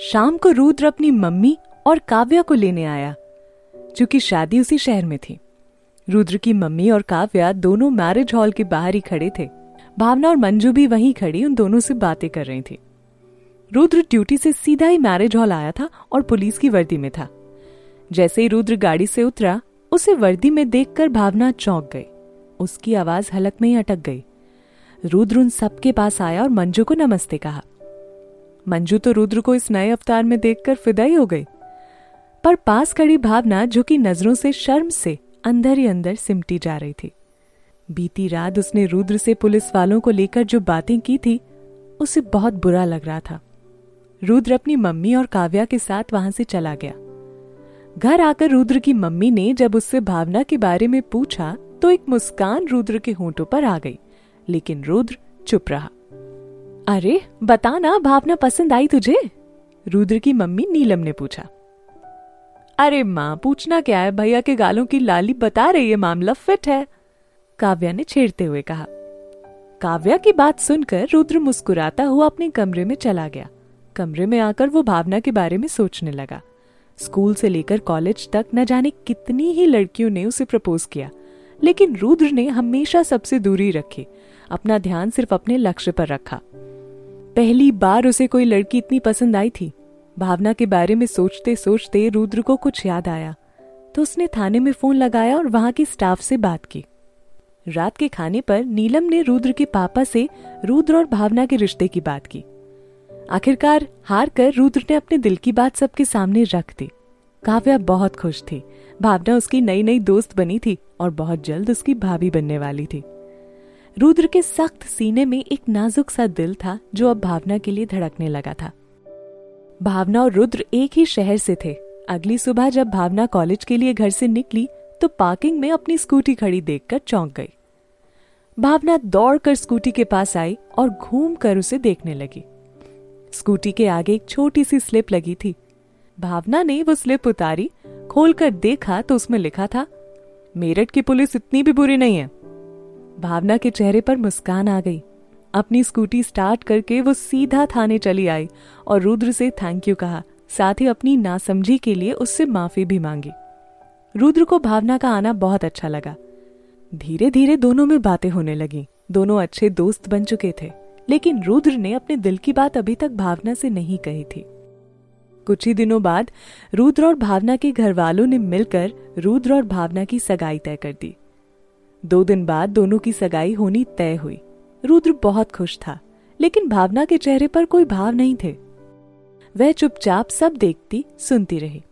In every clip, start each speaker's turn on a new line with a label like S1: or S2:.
S1: शाम को रुद्र अपनी मम्मी और काव्या को लेने आया क्योंकि शादी उसी शहर में थी। रुद्र की मम्मी और काव्या दोनों मैरिज हॉल के बाहर ही खड़े थे। भावना और मंजू भी वहीं खड़ी, उन दोनों से बातें कर रही थी। रुद्र ड्यूटी से सीधा ही मैरिज हॉल आया था और पुलिस की वर्दी में था। जैसे ही रुद्र गाड़ी से उतरा, उसे वर्दी में देखकर भावना चौंक गई। उसकी आवाज़ हलक में ही अटक गई। रुद्र उन सबके पास आया और मंजू को नमस्ते कहा। मंजू तो रुद्र को इस नए अवतार में देखकर फिदाई हो गई। पर पास खड़ी भावना जो कि नज़रों से शर्म से अंदर ही अंदर सिमटी जा रही थी। बीती रात उसने रुद्र से पुलिस वालों को लेकर जो बातें की थी, उसे बहुत बुरा लग रहा था। रुद्र अपनी मम्मी और काव्या के साथ वहाँ से चला गया। घर आकर रुद्र की मम्मी ने जब उससे भावना के बारे में पूछा तो एक मुस्कान रुद्र के होंठों पर आ गई, लेकिन रुद्र चुप रहा। अरे बता ना भावना पसंद आई तुझे? रुद्र की मम्मी नीलम ने पूछा। अरे माँ, पूछना क्या है? भैया के गालों की लाली बता रही है, मामला फिट है। काव्या ने छेड़ते हुए कहा। काव्या की बात सुनकर रुद्र मुस्कुराता हुआ अपने कमरे में चला गया। कमरे में आकर वो भावना के बारे में सोचने लगा। स्कूल से लेकर कॉलेज तक न जाने कितनी ही लड़कियों ने उसे प्रपोज किया। लेकिन रुद्र ने हमेशा सबसे दूरी रखी। अपना ध्यान सिर्फ़ अपने लक्ष्य पर रखा। पहली बार उसे कोई लड़की इतनी पसंद आई थी। भावना के बारे में सोचते सोचते रुद्र को कुछ याद आया। तो उसने थाने में फ़ोन लगाया और वहाँ के स्टाफ से बात की। रात के खाने पर नीलम ने रुद्र के पापा से रुद्र और भावना के रिश्ते की बात की। आखिरकार हार कर रुद्र ने अपने दिल की बात सबके सामने रख दी। काव्या बहुत खुश थी। भावना उसकी नई नई दोस्त बनी थी और बहुत जल्द उसकी भाभी बनने वाली थी। रुद्र के सख्त सीने में एक नाजुक सा दिल था, जो अब भावना के लिए धड़कने लगा था। भावना और रुद्र एक ही शहर से थे। अगली सुबह जब भावना कॉलेज के लिए घर से निकली तो पार्किंग में अपनी स्कूटी खड़ी देखकर चौंक गई। भावना दौड़कर स्कूटी के पास आई और घूम कर उसे देखने लगी। स्कूटी के आगे एक छोटी सी स्लिप लगी थी। भावना ने वो स्लिप उतारी, खोलकर देखा तो उसमें लिखा था, मेरठ की पुलिस इतनी भी बुरी नहीं है। भावना के चेहरे पर मुस्कान आ गई। अपनी स्कूटी स्टार्ट करके वो सीधा थाने चली आई और रुद्र से थैंक यू कहा। साथ ही अपनी नासमझी के लिए उससे माफ़ी भी मांगी। रुद्र को भावना का आना बहुत अच्छा लगा। धीरे धीरे दोनों में बातें होने लगी। दोनों अच्छे दोस्त बन चुके थे, लेकिन रुद्र ने अपने दिल की बात अभी तक भावना से नहीं कही थी। कुछ ही दिनों बाद रुद्र और भावना के घर वालों ने मिलकर रुद्र और भावना की सगाई तय कर दी। दो दिन बाद दोनों की सगाई होनी तय हुई। रुद्र बहुत खुश था, लेकिन भावना के चेहरे पर कोई भाव नहीं थे। वह चुपचाप सब देखती, सुनती रही।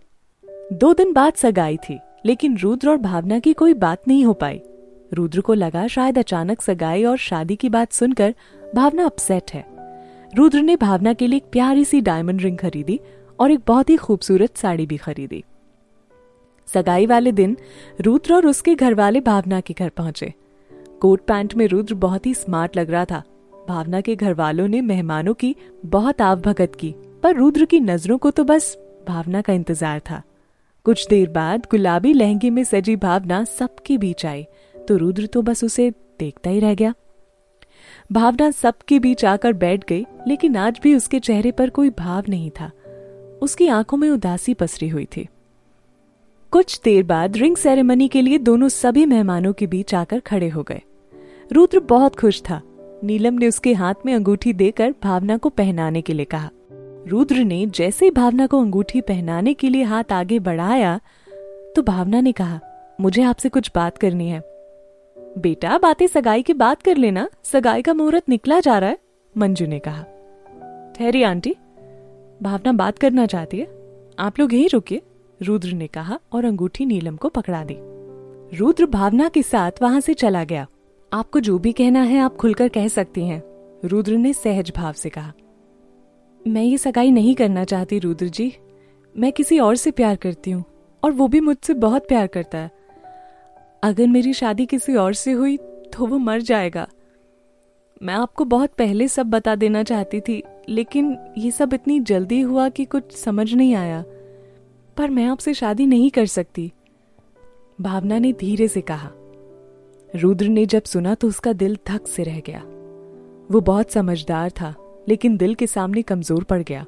S1: दो दिन बाद सगाई थी, लेकिन रुद्र और भावना की कोई बात नहीं हो पाई। रुद्र को लगा शायद अचानक सगाई और शादी की बात सुनकर भावना अपसेट है। रुद्र ने भावना के लिए एक प्यारी सी डायमंड रिंग खरीदी और एक बहुत ही खूबसूरत साड़ी भी खरीदी। सगाई वाले दिन रुद्र और उसके घर वाले भावना के घर पहुँचे। कोट पैंट में रुद्र बहुत ही स्मार्ट लग रहा था। भावना के घर वालों ने मेहमानों की बहुत आवभगत की, पर रुद्र की नज़रों को तो बस भावना का इंतज़ार था। कुछ देर बाद गुलाबी लहंगे में सजी भावना सबके बीच आई तो रुद्र तो बस उसे देखता ही रह गया। भावना सबके बीच आकर बैठ गई, लेकिन आज भी उसके चेहरे पर कोई भाव नहीं था। उसकी आँखों में उदासी पसरी हुई थी। कुछ देर बाद रिंग सेरेमनी के लिए दोनों सभी मेहमानों के बीच आकर खड़े हो गए। रुद्र बहुत खुश था। नीलम ने उसके हाथ में अंगूठी देकर भावना को पहनाने के लिए कहा। रुद्र ने जैसे ही भावना को अंगूठी पहनाने के लिए हाथ आगे बढ़ाया तो भावना ने कहा, मुझे आपसे कुछ बात करनी है। बेटा, बातें सगाई की बात कर लेना। सगाई का मुहूर्त निकला जा रहा है, मंजू ने कहा। ठहरी आंटी। भावना बात करना चाहती है। आप लोग यहीं रुकिए। रुद्र ने कहा और अंगूठी नीलम को पकड़ा दी। रुद्र भावना के साथ वहाँ से चला गया। आपको जो भी कहना है आप खुलकर कह सकती हैं, रुद्र ने सहज भाव से कहा। मैं ये सगाई नहीं करना चाहती रुद्र जी। मैं किसी और से प्यार करती हूँ और वो भी मुझसे बहुत प्यार करता है। अगर मेरी शादी किसी और से हुई तो वो मर जाएगा। मैं आपको बहुत पहले सब बता देना चाहती थी, लेकिन ये सब इतनी जल्दी हुआ कि कुछ समझ नहीं आया। पर मैं आपसे शादी नहीं कर सकती। भावना ने धीरे से कहा। रुद्र ने जब सुना तो उसका दिल धक से रह गया। वो बहुत समझदार था, लेकिन दिल के सामने कमज़ोर पड़ गया।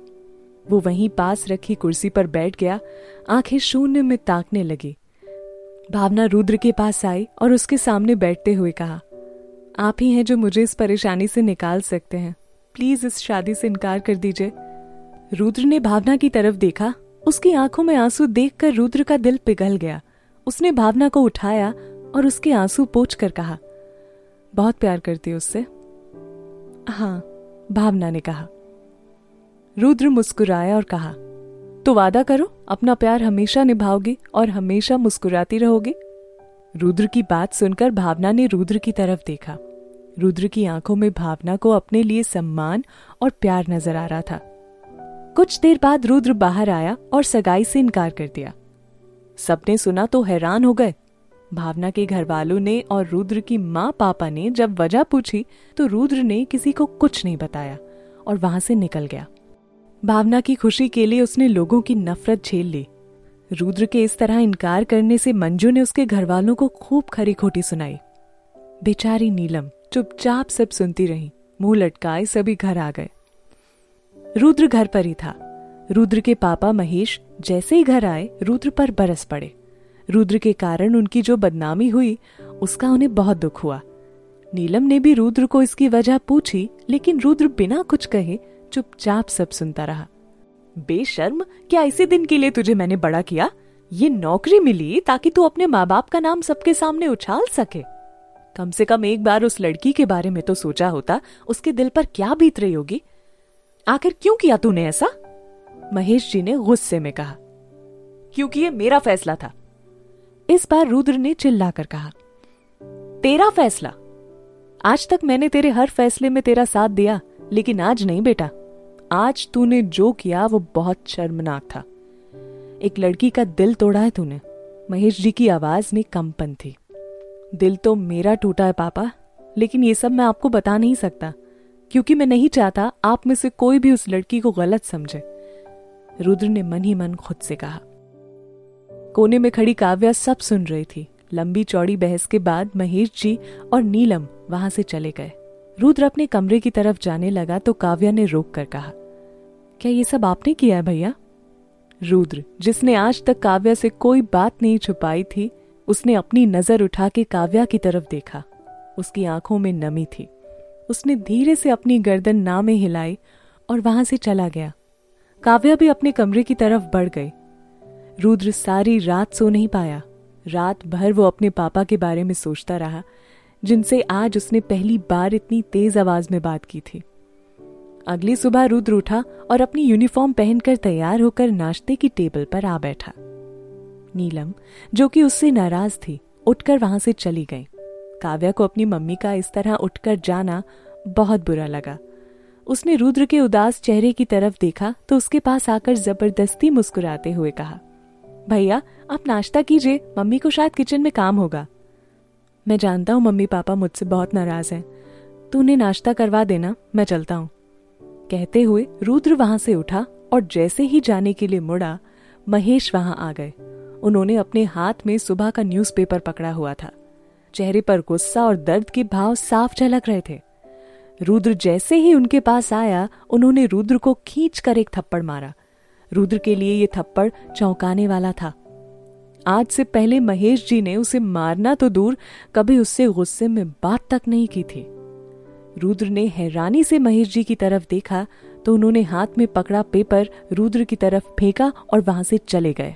S1: वो वहीं पास रखी कुर्सी पर बैठ गया। आँखें शून्य में ताकने लगी। भावना रुद्र के पास आई और उसके सामने बैठते हुए कहा, आप ही हैं जो मुझे इस परेशानी से निकाल सकते हैं। प्लीज़ इस शादी से इनकार कर दीजिए। रुद्र ने भावना की तरफ़ देखा। उसकी आँखों में आँसू देखकर रुद्र का दिल पिघल गया। उसने भावना को उठाया और उसके आँसू पोछ कर कहा, बहुत प्यार करती उससे? हाँ भावना ने कहा। रुद्र मुस्कुराया और कहा तो वादा करो, अपना प्यार हमेशा निभाओगे और हमेशा मुस्कुराती रहोगे। रुद्र की बात सुनकर भावना ने रुद्र की तरफ़ देखा। रुद्र की आँखों में भावना को अपने लिए सम्मान और प्यार नज़र आ रहा था। कुछ देर बाद रुद्र बाहर आया और सगाई से इनकार कर दिया। सबने सुना तो हैरान हो गए। भावना के घर वालों ने और रुद्र की माँ पापा ने जब वजह पूछी तो रुद्र ने किसी को कुछ नहीं बताया और वहाँ से निकल गया। भावना की खुशी के लिए उसने लोगों की नफरत झेल ली। रुद्र के इस तरह इनकार करने से मंजू ने उसके घर वालों को खूब खरी खोटी सुनाई। बेचारी नीलम चुपचाप सब सुनती रही। मुँह लटकाए सभी घर आ गए। रुद्र घर पर ही था। रुद्र के पापा महेश जैसे ही घर आए, रुद्र पर बरस पड़े। रुद्र के कारण उनकी जो बदनामी हुई, उसका उन्हें बहुत दुख हुआ। नीलम ने भी रुद्र को इसकी वजह पूछी, लेकिन रुद्र बिना कुछ कहे चुपचाप सब सुनता रहा। बेशर्म, क्या इसी दिन के लिए तुझे मैंने बड़ा किया? ये नौकरी मिली ताकि तू अपने माँ बाप का नाम सबके सामने उछाल सके। कम से कम एक बार उस लड़की के बारे में तो सोचा होता, उसके दिल पर क्या बीत रही होगी? आखिर क्यों किया तूने ऐसा? महेश जी ने गुस्से में कहा। क्योंकि ये मेरा फैसला था। इस बार रुद्र ने चिल्लाकर कहा, तेरा फैसला। आज तक मैंने तेरे हर फैसले में तेरा साथ दिया, लेकिन आज नहीं बेटा। आज तूने जो किया, वो बहुत शर्मनाक था। एक लड़की का दिल तोड़ा है तूने। महेश जी की आवाज़ में कंपन थी। दिल तो मेरा टूटा है पापा, लेकिन ये सब मैं आपको बता नहीं सकता। क्योंकि मैं नहीं चाहता आप में से कोई भी उस लड़की को गलत समझे। रुद्र ने मन ही मन खुद से कहा। कोने में खड़ी काव्या सब सुन रही थी। लंबी चौड़ी बहस के बाद महेश जी और नीलम वहाँ से चले गए। रुद्र अपने कमरे की तरफ़ जाने लगा तो काव्या ने रोक कर कहा, क्या ये सब आपने किया है भैया? रुद्र, जिसने आज तक काव्या से कोई बात नहीं छुपाई थी, उसने अपनी नज़र उठा के काव्या की तरफ़ देखा। उसकी आँखों में नमी थी। उसने धीरे से अपनी गर्दन ना में हिलाई और वहाँ से चला गया। काव्या भी अपने कमरे की तरफ़ बढ़ गई। रुद्र सारी रात सो नहीं पाया। रात भर वो अपने पापा के बारे में सोचता रहा, जिनसे आज उसने पहली बार इतनी तेज आवाज़ में बात की थी। अगली सुबह रुद्र उठा और अपनी यूनिफॉर्म पहनकर तैयार होकर नाश्ते की टेबल पर आ बैठा। नीलम, जो कि उससे नाराज़ थी, उठकर वहाँ से चली गई। काव्या को अपनी मम्मी का इस तरह उठकर जाना बहुत बुरा लगा। उसने रुद्र के उदास चेहरे की तरफ़ देखा तो उसके पास आकर ज़बरदस्ती मुस्कुराते हुए कहा, भैया, आप नाश्ता कीजिए, मम्मी को शायद किचन में काम होगा। मैं जानता हूँ मम्मी पापा मुझसे बहुत नाराज़ हैं। तू उन्हें नाश्ता करवा देना, मैं चलता हूँ। कहते हुए रुद्र वहाँ से उठा और जैसे ही जाने के लिए मुड़ा, महेश वहाँ आ गए। उन्होंने अपने हाथ में सुबह का न्यूज़पेपर पकड़ा हुआ था। चेहरे पर गुस्सा और दर्द के भाव साफ़ झलक रहे थे। रुद्र जैसे ही उनके पास आया, उन्होंने रुद्र को खींच कर एक थप्पड़ मारा। रुद्र के लिए ये थप्पड़ चौंकाने वाला था। आज से पहले महेश जी ने उसे मारना तो दूर कभी उससे गुस्से में बात तक नहीं की थी। रुद्र ने हैरानी से महेश जी की तरफ़ देखा तो उन्होंने हाथ में पकड़ा पेपर, रुद्र की तरफ़ फेंका और वहाँ से चले गए।